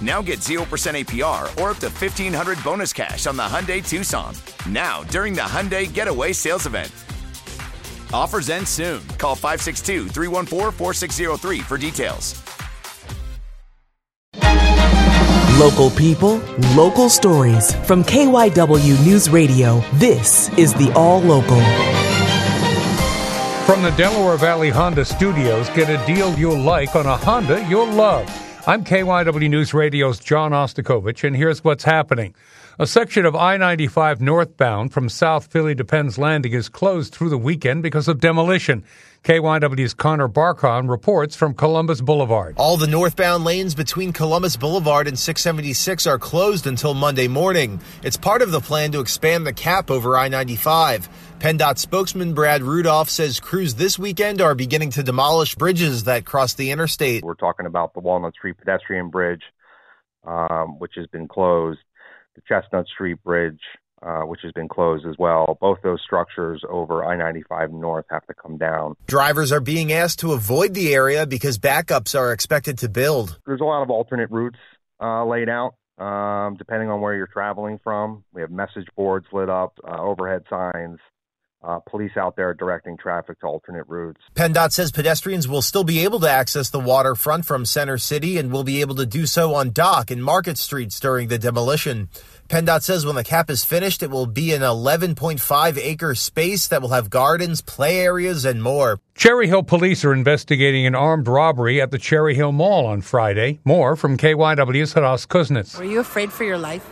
Now get 0% APR or up to 1500 bonus cash on the Hyundai Tucson. Now, during the Hyundai Getaway Sales Event. Offers end soon. Call 562 314 4603 for details. Local people, local stories. From KYW News Radio, this is the All Local. From the Delaware Valley Honda Studios, get a deal you'll like on a Honda you'll love. I'm KYW News Radio's John Ostapkovich, and here's what's happening. A section of I 95 northbound from South Philly to Penn's Landing is closed through the weekend because of demolition. KYW's Connor Barkon reports from Columbus Boulevard. All the northbound lanes between Columbus Boulevard and 676 are closed until Monday morning. It's part of the plan to expand the cap over I 95. PennDOT spokesman Brad Rudolph says crews this weekend are beginning to demolish bridges that cross the interstate. We're talking about the Walnut Street pedestrian bridge, um, which has been closed, the Chestnut Street Bridge, uh, which has been closed as well. Both those structures over I 95 North have to come down. Drivers are being asked to avoid the area because backups are expected to build. There's a lot of alternate routes uh, laid out. Um, depending on where you're traveling from, we have message boards lit up, uh, overhead signs, uh, police out there directing traffic to alternate routes. PennDOT says pedestrians will still be able to access the waterfront from Center City and will be able to do so on Dock and Market Streets during the demolition. PennDOT says when the cap is finished, it will be an 11.5 acre space that will have gardens, play areas, and more. Cherry Hill police are investigating an armed robbery at the Cherry Hill Mall on Friday. More from KYW's Hadas Kuznits. Were you afraid for your life?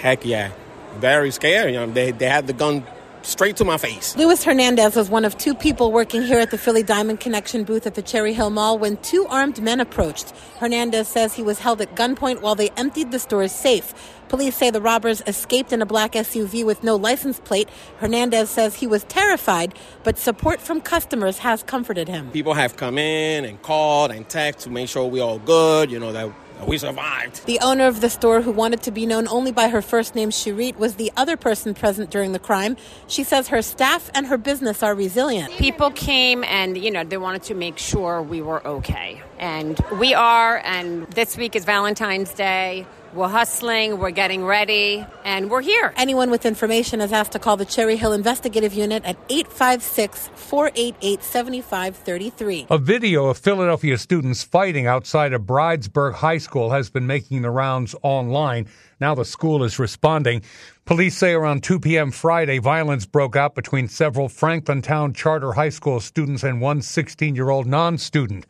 Heck yeah. Very scared. You know, they, they had the gun straight to my face. Luis Hernandez was one of two people working here at the Philly Diamond Connection booth at the Cherry Hill Mall when two armed men approached. Hernandez says he was held at gunpoint while they emptied the store's safe. Police say the robbers escaped in a black SUV with no license plate. Hernandez says he was terrified, but support from customers has comforted him. People have come in and called and texted to make sure we're all good, you know, that we survived. The owner of the store, who wanted to be known only by her first name, Shirit, was the other person present during the crime. She says her staff and her business are resilient. People came and, you know, they wanted to make sure we were okay. And we are, and this week is Valentine's Day. We're hustling, we're getting ready, and we're here. Anyone with information is asked to call the Cherry Hill Investigative Unit at 856 488 7533. A video of Philadelphia students fighting outside of Bridesburg High School has been making the rounds online. Now the school is responding. Police say around 2 p.m. Friday, violence broke out between several Franklin Towne Charter High School students and one 16 year old non student.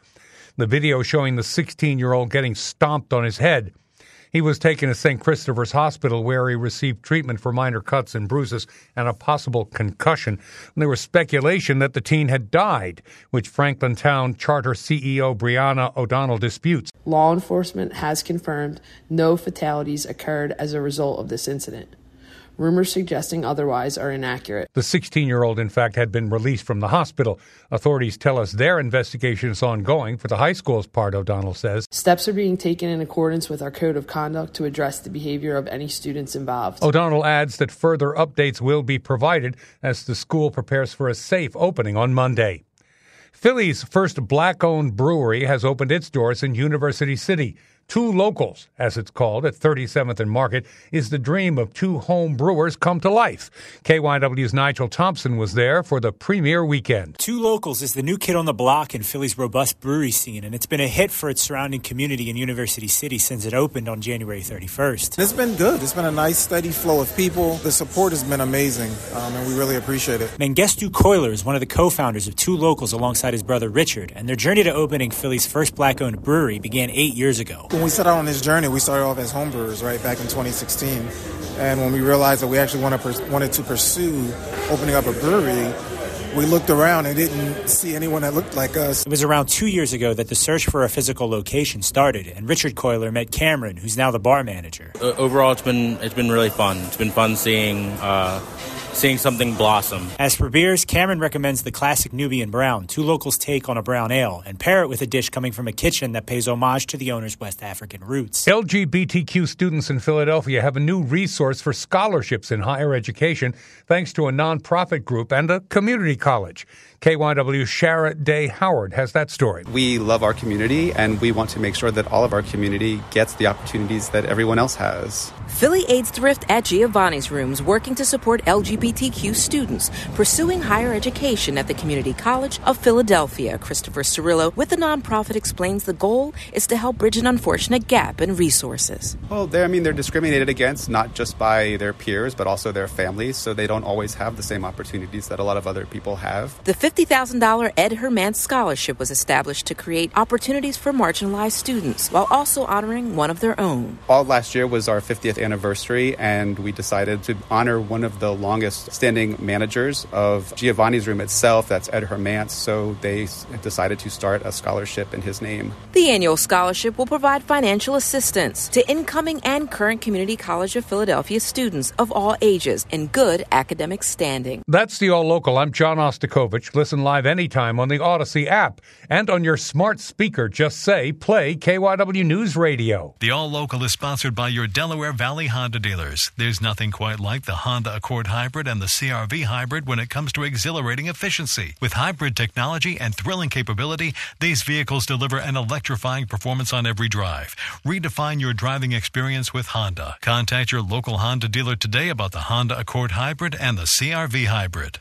The video showing the 16 year old getting stomped on his head. He was taken to St. Christopher's Hospital where he received treatment for minor cuts and bruises and a possible concussion. There was speculation that the teen had died, which Franklin Towne Charter CEO Brianna O'Donnell disputes. Law enforcement has confirmed no fatalities occurred as a result of this incident. Rumors suggesting otherwise are inaccurate. The 16 year old, in fact, had been released from the hospital. Authorities tell us their investigation is ongoing for the high school's part, O'Donnell says. Steps are being taken in accordance with our code of conduct to address the behavior of any students involved. O'Donnell adds that further updates will be provided as the school prepares for a safe opening on Monday. Philly's first black owned brewery has opened its doors in University City. Two Locals, as it's called, at 37th and Market, is the dream of two home brewers come to life. KYW's Nigel Thompson was there for the premiere weekend. Two Locals is the new kid on the block in Philly's robust brewery scene, and it's been a hit for its surrounding community in University City since it opened on January 31st. It's been good. It's been a nice, steady flow of people. The support has been amazing, um, and we really appreciate it. Mengistu Koilor is one of the co founders of Two Locals alongside his brother Richard, and their journey to opening Philly's first black owned brewery began eight years ago. When we set out on this journey, we started off as homebrewers, right, back in 2016. And when we realized that we actually wanted, wanted to pursue opening up a brewery, we looked around and didn't see anyone that looked like us. It was around two years ago that the search for a physical location started, and Richard Koilor met Cameron, who's now the bar manager. Uh, overall, it's been it's been really fun. It's been fun seeing. Uh, seeing something blossom. As for beers, Cameron recommends the classic Nubian Brown, two locals' take on a brown ale, and pair it with a dish coming from a kitchen that pays homage to the owner's West African roots. LGBTQ students in Philadelphia have a new resource for scholarships in higher education thanks to a nonprofit group and a community college. KYW Shara Dae Howard has that story. We love our community and we want to make sure that all of our community gets the opportunities that everyone else has. Philly AIDS Thrift at Giovanni's Rooms working to support LGBTQ students pursuing higher education at the Community College of Philadelphia. Christopher Cirillo with the nonprofit explains the goal is to help bridge an unfortunate gap in resources. Well, I mean, they're discriminated against not just by their peers, but also their families, so they don't always have the same opportunities that a lot of other people have. The $50,000 Ed Hermance Scholarship was established to create opportunities for marginalized students while also honoring one of their own. All last year was our 50th anniversary, and we decided to honor one of the longest standing managers of Giovanni's Room itself. That's Ed Hermance. So they decided to start a scholarship in his name. The annual scholarship will provide financial assistance to incoming and current Community College of Philadelphia students of all ages in good academic standing. That's the All Local. I'm John Ostapkovich. Listen live anytime on the Audacy app and on your smart speaker. Just say, play KYW News Radio. The All Local is sponsored by your Delaware Valley Honda dealers. There's nothing quite like the Honda Accord Hybrid and the CRV Hybrid when it comes to exhilarating efficiency. With hybrid technology and thrilling capability, these vehicles deliver an electrifying performance on every drive. Redefine your driving experience with Honda. Contact your local Honda dealer today about the Honda Accord Hybrid and the CRV Hybrid.